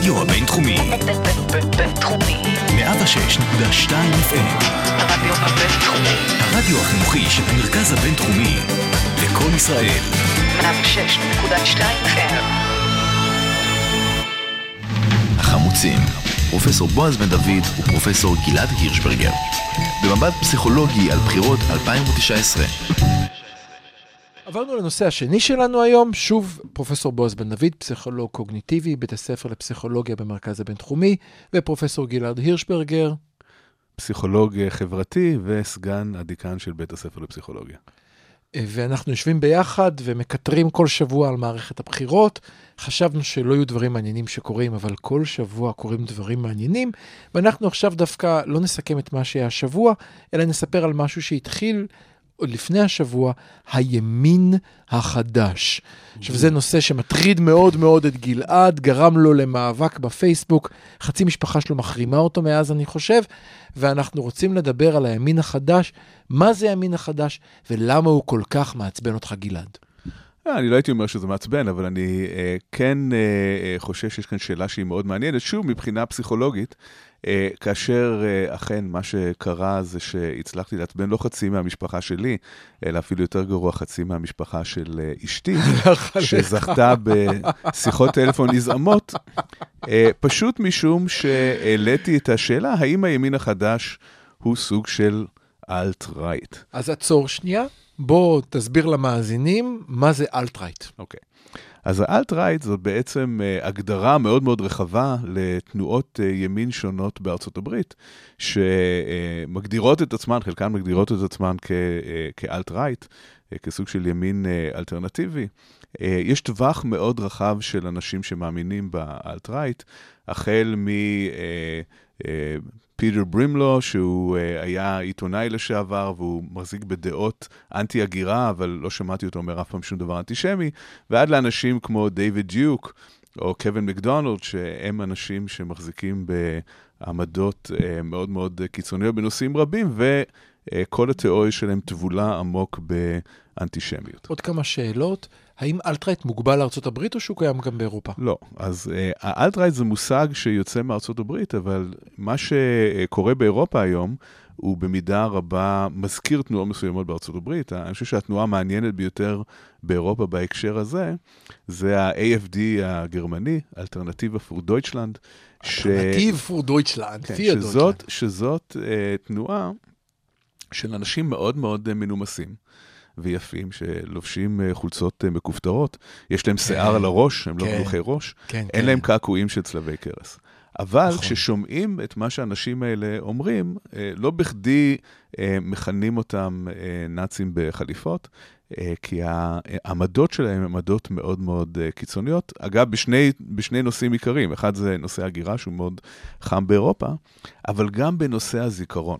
הרדיו הבינתחומי. בינתחומי. 106.2 FM. הרדיו הבינתחומי. הרדיו החינוכי של המרכז הבינתחומי. לקום ישראל. 106.2 FM. החמוצים. פרופסור בועז בן דוד ופרופסור גלעד הירשברגר. במבט פסיכולוגי על בחירות 2019. עברנו לנושא השני שלנו היום, שוב פרופסור בועז בן דוד, פסיכולוג קוגניטיבי, בית הספר לפסיכולוגיה במרכז הבינתחומי, ופרופסור גלעד הירשברגר. פסיכולוג אה, חברתי וסגן הדיקן של בית הספר לפסיכולוגיה. אה, ואנחנו יושבים ביחד ומקטרים כל שבוע על מערכת הבחירות. חשבנו שלא יהיו דברים מעניינים שקורים, אבל כל שבוע קורים דברים מעניינים, ואנחנו עכשיו דווקא לא נסכם את מה שהיה השבוע, אלא נספר על משהו שהתחיל עוד לפני השבוע, הימין החדש. עכשיו, זה נושא שמטריד מאוד מאוד את גלעד, גרם לו למאבק בפייסבוק, חצי משפחה שלו מחרימה אותו מאז, אני חושב, ואנחנו רוצים לדבר על הימין החדש, מה זה הימין החדש, ולמה הוא כל כך מעצבן אותך, גלעד. אה, אני לא הייתי אומר שזה מעצבן, אבל אני אה, כן אה, חושב שיש כאן שאלה שהיא מאוד מעניינת, שוב, מבחינה פסיכולוגית, כאשר אה, אכן מה שקרה זה שהצלחתי לעצבן לא חצי מהמשפחה שלי, אלא אפילו יותר גרוע, חצי מהמשפחה של אה, אשתי, שזכתה בשיחות טלפון נזעמות, אה, פשוט משום שהעליתי את השאלה, האם הימין החדש הוא סוג של alt-right? אז עצור שנייה, בוא תסביר למאזינים מה זה alt-right. אוקיי. אז ה alt-right זאת בעצם uh, הגדרה מאוד מאוד רחבה לתנועות uh, ימין שונות בארצות הברית, שמגדירות uh, את עצמן, חלקן מגדירות את עצמן כ alt-right, כסוג של ימין אלטרנטיבי. יש טווח מאוד רחב של אנשים שמאמינים ב alt-right, החל מ... פיטר ברימלו, שהוא uh, היה עיתונאי לשעבר, והוא מחזיק בדעות אנטי-הגירה, אבל לא שמעתי אותו אומר אף פעם שום דבר אנטישמי, ועד לאנשים כמו דייוויד דיוק, או קווין מקדונלד, שהם אנשים שמחזיקים בעמדות uh, מאוד מאוד קיצוניות בנושאים רבים, וכל התיאוריה שלהם טבולה עמוק באנטישמיות. עוד כמה שאלות. האם alt-right מוגבל לארצות הברית או שהוא קיים גם באירופה? לא, אז ה alt-right זה מושג שיוצא מארצות הברית, אבל מה שקורה באירופה היום, הוא במידה רבה מזכיר תנועות מסוימות בארצות הברית. אני חושב שהתנועה המעניינת ביותר באירופה בהקשר הזה, זה ה-AFD הגרמני, Alternative für Deutschland. Alternative für Deutschland, כן, שזאת, שזאת uh, תנועה של אנשים מאוד מאוד uh, מנומסים. ויפים שלובשים אה, חולצות אה, מכופתרות, יש להם שיער על הראש, הם לא כן. מלוכי ראש, כן, אין כן. להם קעקועים של צלבי קרס. אבל נכון. כששומעים את מה שהאנשים האלה אומרים, אה, לא בכדי מכנים אותם נאצים בחליפות, כי העמדות שלהם הן עמדות מאוד מאוד קיצוניות. אגב, בשני, בשני נושאים עיקריים, אחד זה נושא הגירה, שהוא מאוד חם באירופה, אבל גם בנושא הזיכרון.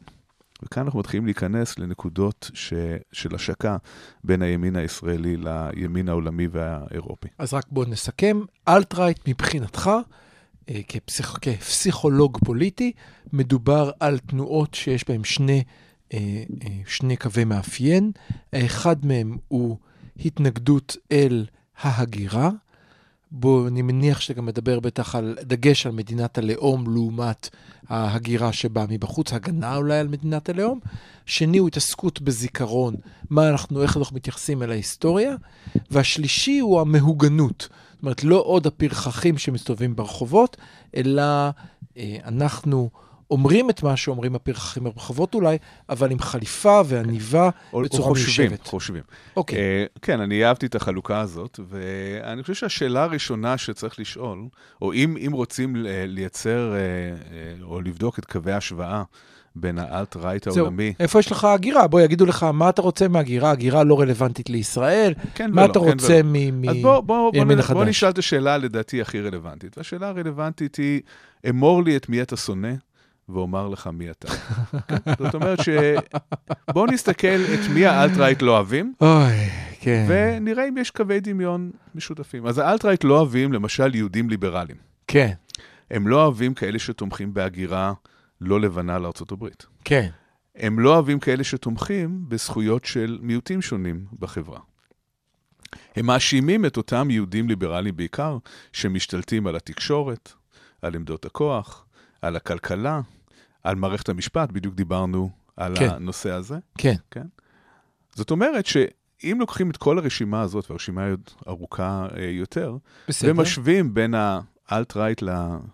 וכאן אנחנו מתחילים להיכנס לנקודות ש... של השקה בין הימין הישראלי לימין העולמי והאירופי. אז רק בוא נסכם, אלטרייט מבחינתך, אה, כפסיכ... כפסיכולוג פוליטי, מדובר על תנועות שיש בהן שני, אה, אה, שני קווי מאפיין. האחד מהם הוא התנגדות אל ההגירה. בו אני מניח שאתה גם מדבר בטח על דגש על מדינת הלאום לעומת ההגירה שבאה מבחוץ, הגנה אולי על מדינת הלאום. שני הוא התעסקות בזיכרון, מה אנחנו, איך אנחנו מתייחסים אל ההיסטוריה. והשלישי הוא המהוגנות. זאת אומרת, לא עוד הפרחחים שמסתובבים ברחובות, אלא אה, אנחנו אומרים את מה שאומרים הפרחחים ברחובות אולי, אבל עם חליפה ועניבה או, בצורה או חושבים, מיושבת. חושבים. אוקיי. Uh, כן, אני אהבתי את החלוקה הזאת, ואני חושב שהשאלה הראשונה שצריך לשאול, או אם, אם רוצים לייצר uh, uh, או לבדוק את קווי ההשוואה בין האלט-רייט זהו, העולמי, איפה יש לך הגירה? בוא יגידו לך, מה אתה רוצה מהגירה? הגירה לא רלוונטית לישראל. כן מה ולא, אתה כן רוצה ולא. מ- אז בוא, בוא, בוא, מימין נ- החדש? בוא נשאל את השאלה לדעתי הכי רלוונטית. והשאלה הרלוונטית היא, אמור לי את מי אתה שונא, ואומר לך מי אתה. זאת אומרת ש... בואו נסתכל את מי האלט-רייט לא אוהבים, אוי, כן. ונראה אם יש קווי דמיון משותפים. אז האלט-רייט לא אוהבים, למשל, יהודים ליברליים. כן, הם לא אוהבים כאלה שתומכים בהגירה לא לבנה לארצות הברית. כן. הם לא אוהבים כאלה שתומכים בזכויות של מיעוטים שונים בחברה. הם מאשימים את אותם יהודים ליברליים בעיקר, שמשתלטים על התקשורת, על עמדות הכוח, על הכלכלה, על מערכת המשפט, בדיוק דיברנו על כן. הנושא הזה. כן. זאת אומרת שאם לוקחים את כל הרשימה הזאת, והרשימה היא עוד ארוכה אה, יותר, בסדר. ומשווים בין האלט-רייט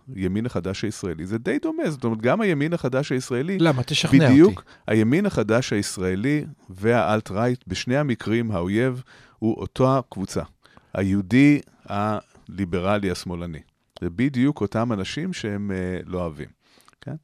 לימין החדש הישראלי, זה די דומה. זאת אומרת, גם הימין החדש הישראלי, למה? תשכנע בדיוק אותי. הימין החדש הישראלי והאלט-רייט, בשני המקרים האויב הוא אותה קבוצה. היהודי הליברלי השמאלני. זה בדיוק אותם אנשים שהם אה, לא אוהבים, כן?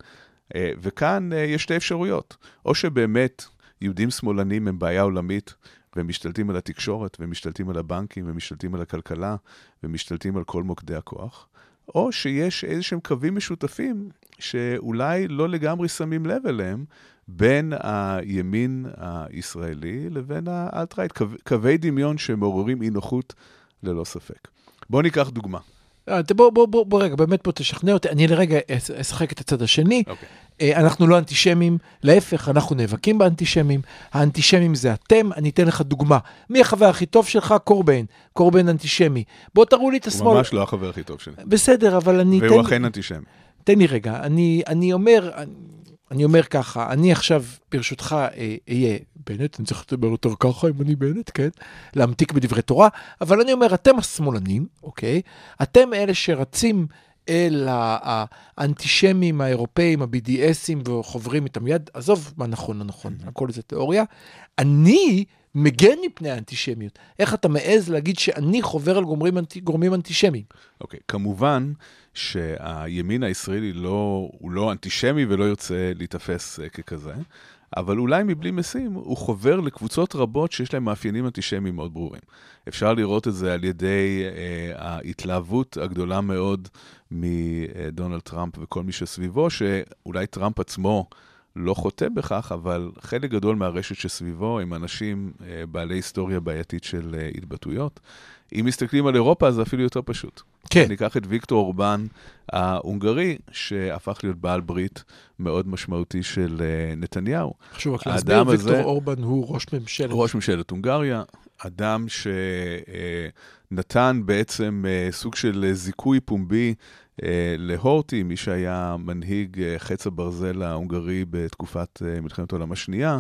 אה, וכאן אה, יש שתי אפשרויות. או שבאמת יהודים שמאלנים הם בעיה עולמית, והם משתלטים על התקשורת, והם משתלטים על הבנקים, והם משתלטים על הכלכלה, ומשתלטים על כל מוקדי הכוח, או שיש איזה שהם קווים משותפים שאולי לא לגמרי שמים לב אליהם, בין הימין הישראלי לבין האלט-רייט, קו, קווי דמיון שמעוררים אי נוחות ללא ספק. בואו ניקח דוגמה. אה, בוא, בוא, בוא, בוא רגע, באמת בוא תשכנע אותי. אני לרגע אש- אשחק את הצד השני. אוקיי. אה, אנחנו לא אנטישמים, להפך, אנחנו נאבקים באנטישמים. האנטישמים זה אתם, אני אתן לך דוגמה. מי החבר הכי טוב שלך? קורבן. קורבן אנטישמי. בוא תראו לי את השמאל. הוא ממש לא החבר הכי טוב שלי. בסדר, אבל אני... והוא אכן אנטישמי. תן לי רגע, אני, אני אומר, אני, אומר ככה, אני עכשיו, ברשותך, אה, אהיה בנט, אני צריך לדבר יותר ככה אם אני בנט, כן? להמתיק בדברי תורה, אבל אני אומר, אתם השמאלנים, אוקיי? אתם אלה שרצים אל האנטישמים האירופאים, ה-BDSים, וחוברים איתם יד, עזוב מה נכון, לא נכון, הכל זה תיאוריה. אני מגן מפני האנטישמיות. איך אתה מעז להגיד שאני חובר על גורמים, אנטי, גורמים אנטישמיים? אוקיי, כמובן שהימין הישראלי לא, הוא לא אנטישמי ולא יוצא להיתפס אה, ככזה, אבל אולי מבלי משים, הוא חובר לקבוצות רבות שיש להן מאפיינים אנטישמיים מאוד ברורים. אפשר לראות את זה על ידי אה, ההתלהבות הגדולה מאוד מדונלד טראמפ וכל מי שסביבו, שאולי טראמפ עצמו לא חוטא בכך, אבל חלק גדול מהרשת שסביבו הם אנשים אה, בעלי היסטוריה בעייתית של אה, התבטאויות. אם מסתכלים על אירופה, זה אפילו יותר פשוט. כן. ניקח את ויקטור אורבן ההונגרי, שהפך להיות בעל ברית מאוד משמעותי של אה, נתניהו. חשוב רק להסביר, הזה- ויקטור אורבן הוא ראש ממשלת. ראש ממשלת הונגריה, אדם שנתן בעצם אה, סוג של אה, זיכוי פומבי אה, להורטי, מי שהיה מנהיג אה, חץ הברזל ההונגרי בתקופת אה, מלחמת העולם השנייה,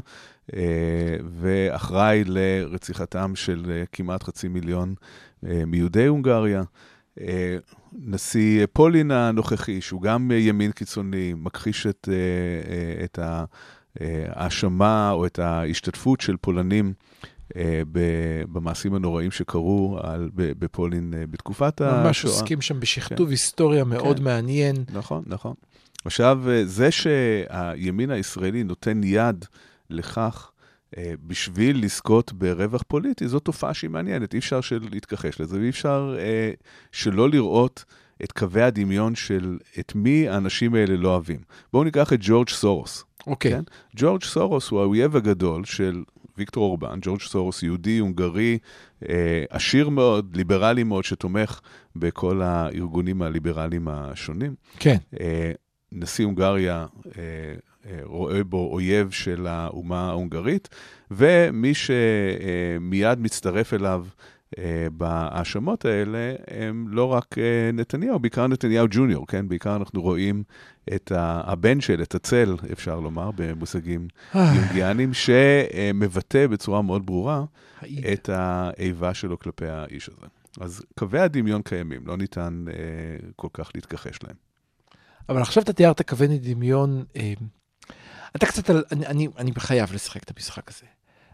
אה, ואחראי לרציחתם של אה, כמעט חצי מיליון אה, מיהודי הונגריה. אה, נשיא פולין הנוכחי, שהוא גם אה, ימין קיצוני, מכחיש את, אה, אה, את. אה, ההאשמה או את ההשתתפות של פולנים אה, במעשים הנוראים שקרו על, ב- בפולין אה, בתקופת השואה. ממש עוסקים שם בשכתוב היסטוריה מאוד כן. מעניין. נכון, נכון. עכשיו, אה, זה שהימין הישראלי נותן יד לכך אה, בשביל לזכות ברווח פוליטי, זו תופעה שהיא מעניינת, אי אפשר של להתכחש לזה, ואי אפשר אה, שלא לראות את קווי הדמיון של את מי האנשים האלה לא אוהבים. בואו ניקח את ג'ורג' סורוס. אוקיי. כן? ג'ורג' סורוס הוא האויב הגדול של ויקטור אורבן. ג'ורג' סורוס יהודי, הונגרי, אה, עשיר מאוד, ליברלי מאוד, שתומך בכל הארגונים הליברליים השונים. כן. אה, נשיא הונגריה אה, אה, רואה בו אויב של האומה ההונגרית, ומי שמיד מצטרף אליו בהאשמות האלה, הם לא רק אה, נתניהו, בעיקר נתניהו ג'וניור, כן? בעיקר אנחנו רואים את הבן של, את הצל, אפשר לומר, במושגים אה, יונגיאנים, שמבטא בצורה מאוד ברורה. את האיבה שלו כלפי האיש הזה. אז קווי הדמיון קיימים, לא ניתן אה, כל כך להתכחש להם. אבל עכשיו אתה תיארת כוון דמיון, אה, אתה קצת, על, אני, אני, אני חייב לשחק את המשחק הזה.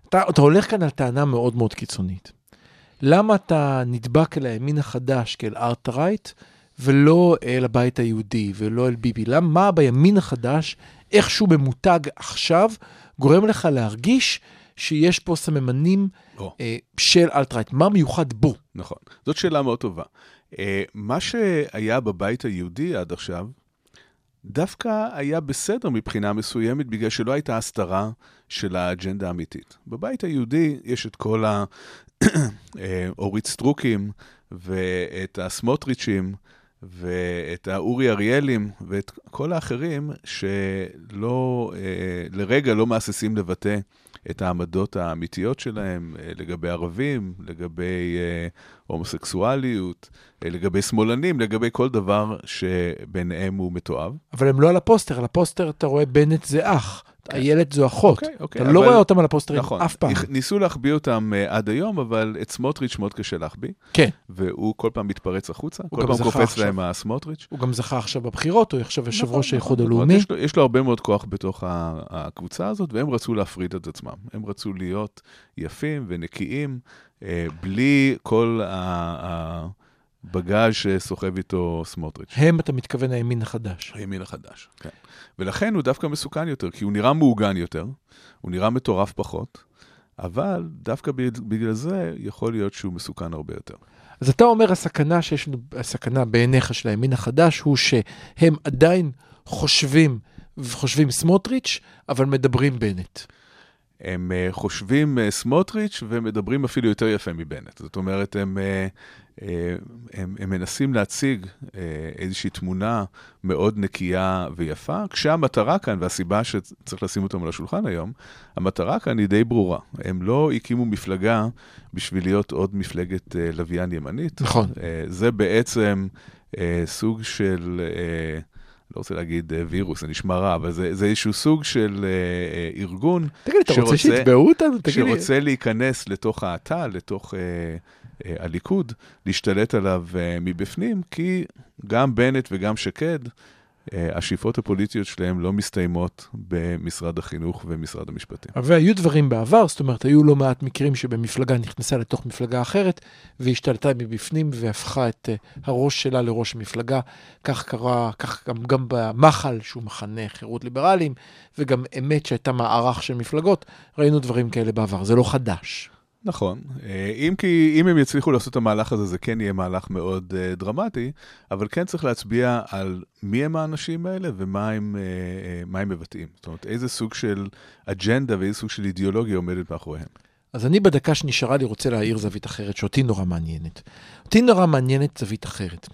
אתה, אתה הולך כאן על טענה מאוד מאוד קיצונית. למה אתה נדבק אל הימין החדש כאל ארט-רייט, ולא אל הבית היהודי, ולא אל ביבי? למה, מה בימין החדש, איכשהו ממותג עכשיו, גורם לך להרגיש שיש פה סממנים או. אה, של אלט-רייט? מה מיוחד בו? נכון, זאת שאלה מאוד טובה. אה, מה שהיה בבית היהודי עד עכשיו, דווקא היה בסדר מבחינה מסוימת, בגלל שלא הייתה הסתרה של האג'נדה האמיתית. בבית היהודי יש את כל האורית סטרוקים ואת הסמוטריצ'ים ואת האורי אריאלים ואת כל האחרים שלא, אה, לרגע לא מהססים לבטא את העמדות האמיתיות שלהם אה, לגבי ערבים, לגבי אה, הומוסקסואליות, לגבי שמאלנים, לגבי כל דבר שביניהם הוא מתועב. אבל הם לא על הפוסטר, על הפוסטר אתה רואה בנט זה אח. איילת זו אחות. אוקיי, אוקיי, אתה לא רואה אותם על הפוסטרים נכון, אף פעם. ניסו להחביא אותם אה, עד היום, אבל את סמוטריץ' מאוד קשה להחביא, כן, והוא כל פעם מתפרץ החוצה, כל פעם קופץ. להם הסמוטריץ'. הוא גם זכה עכשיו בבחירות, הוא עכשיו יושב נכון, ראש האיחוד נכון, נכון. הלאומי. יש לו, הרבה מאוד כוח בתוך הקבוצה הזאת, והם רצו להפריד את עצמם. הם רצו להיות יפים ונקיים, אה, בלי כל ה- הבגאז' שסוחב איתו סמוטריץ'. הם, אתה מתכוון, הימין החדש. הימין החדש, כן. ולכן הוא דווקא מסוכן יותר, כי הוא נראה מעוגן יותר, הוא נראה מטורף פחות, אבל דווקא בגלל- זה יכול להיות שהוא מסוכן הרבה יותר. אז אתה אומר, הסכנה שיש לנו, הסכנה בעיניך של הימין החדש, הוא שהם עדיין חושבים, חושבים סמוטריץ', אבל מדברים בנט. הם אה, חושבים אה, סמוטריץ' ומדברים אפילו יותר יפה מבנט. זאת אומרת, הם, אה, הם, הם מנסים להציג אה, איזושהי תמונה מאוד נקייה ויפה, כשהמטרה כאן, והסיבה שצריך לשים אותם על השולחן היום, המטרה כאן היא די ברורה. הם לא הקימו מפלגה בשביל להיות עוד מפלגת אה, לוויין ימנית. נכון. אה, זה בעצם אה, סוג של... לא רוצה להגיד אה, וירוס, זה נשמע רע, אבל זה, זה איזשהו סוג של אה, אה, ארגון תגיד לי, אתה רוצה שרוצה- שיתבעו אותנו? תגיד לי. שרוצה להיכנס לתוך התא, לתוך אה, אה, הליכוד, להשתלט עליו אה, מבפנים, כי גם בנט וגם שקד, השאיפות הפוליטיות שלהם לא מסתיימות במשרד החינוך ומשרד המשפטים. והיו דברים בעבר, זאת אומרת, היו לא מעט מקרים שבמפלגה נכנסה לתוך מפלגה אחרת, והשתלטה מבפנים והפכה את אה, הראש שלה לראש המפלגה. כך קרה, כך גם, גם במח"ל, שהוא מחנה חירות ליברלים, וגם אמת שהייתה מערך של מפלגות, ראינו דברים כאלה בעבר, זה לא חדש. נכון, אה, אם כי אם הם יצליחו לעשות את המהלך הזה, זה כן יהיה מהלך מאוד אה, דרמטי, אבל כן צריך להצביע על מי הם האנשים האלה ומה הם, אה, מה הם מבטאים. זאת אומרת, איזה סוג של אג'נדה ואיזה סוג של אידיאולוגיה עומדת מאחוריהם. אז אני בדקה שנשארה לי רוצה להעיר זווית אחרת, שאותי נורא מעניינת. אותי נורא מעניינת זווית אחרת.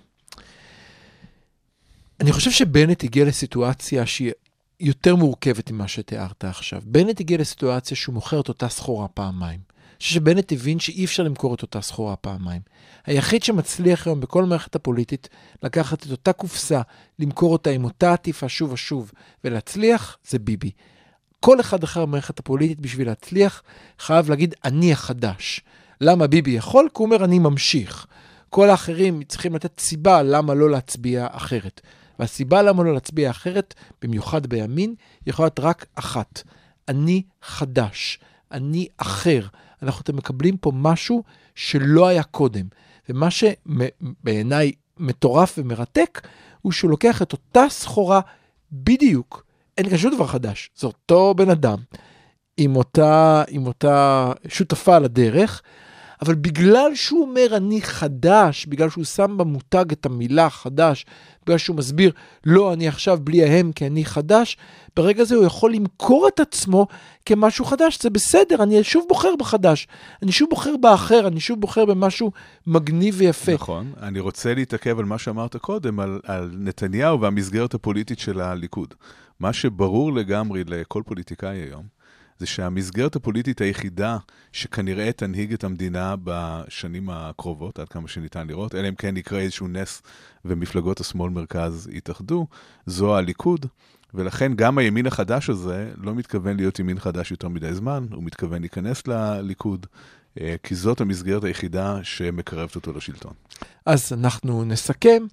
אני חושב שבנט הגיע לסיטואציה שהיא יותר מורכבת ממה שתיארת עכשיו. בנט הגיע לסיטואציה שהוא מוכר את אותה סחורה פעמיים. שבנט הבין שאי אפשר למכור את אותה סחורה פעמיים. היחיד שמצליח היום בכל המערכת הפוליטית לקחת את אותה קופסה, למכור אותה עם אותה עטיפה שוב ושוב ולהצליח, זה ביבי. כל אחד אחר במערכת הפוליטית בשביל להצליח חייב להגיד אני החדש. למה ביבי יכול? כי הוא אומר אני ממשיך. כל האחרים צריכים לתת סיבה למה לא להצביע אחרת. והסיבה למה לא להצביע אחרת, במיוחד בימין, יכולה להיות רק אחת. אני חדש, אני אחר. אנחנו אתם מקבלים פה משהו שלא היה קודם. ומה שבעיניי מטורף ומרתק, הוא שהוא לוקח את אותה סחורה בדיוק. אין כאן שום דבר חדש, זה אותו בן אדם, עם אותה, עם אותה שותפה על הדרך, אבל בגלל שהוא אומר אני חדש, בגלל שהוא שם במותג את המילה חדש, בגלל שהוא מסביר, לא, אני עכשיו בלי ההם כי אני חדש, ברגע הזה הוא יכול למכור את עצמו כמשהו חדש, זה בסדר, אני שוב בוחר בחדש, אני שוב בוחר באחר, אני שוב בוחר במשהו מגניב ויפה. נכון. אני רוצה להתעכב על מה שאמרת קודם, על, על נתניהו והמסגרת הפוליטית של הליכוד. מה שברור לגמרי לכל פוליטיקאי היום, זה שהמסגרת הפוליטית היחידה שכנראה תנהיג את המדינה בשנים הקרובות, עד כמה שניתן לראות, אלא אם כן יקרה איזשהו נס ומפלגות השמאל-מרכז יתאחדו, זו הליכוד. ולכן גם הימין החדש הזה לא מתכוון להיות ימין חדש יותר מדי זמן, הוא מתכוון להיכנס לליכוד, אה, כי זאת המסגרת היחידה שמקרבת אותו לשלטון. אז אנחנו נסכם.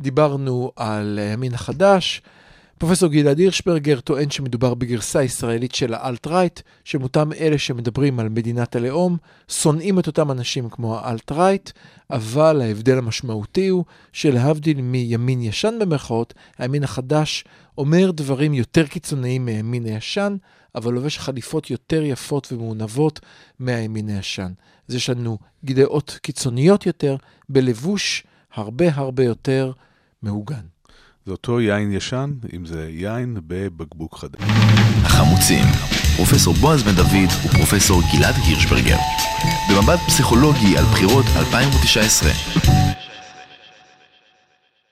דיברנו על הימין החדש. פרופסור גלעד הירשברגר טוען שמדובר בגרסה ישראלית של האלט-רייט, שמותם אלה שמדברים על מדינת הלאום, שונאים את אותם אנשים כמו האלט-רייט, אבל ההבדל המשמעותי הוא שלהבדיל מימין ישן במרכאות, הימין החדש אומר דברים יותר קיצוניים מהימין הישן, אבל לובש חליפות יותר יפות ומעונבות מהימין הישן. אז יש לנו דעות קיצוניות יותר, בלבוש הרבה הרבה יותר מהוגן. זה אותו יין ישן, אם זה יין בבקבוק חדש. החמוצים, פרופסור בועז בן דוד ופרופסור גלעד הירשברגר. במבט פסיכולוגי על בחירות 2019.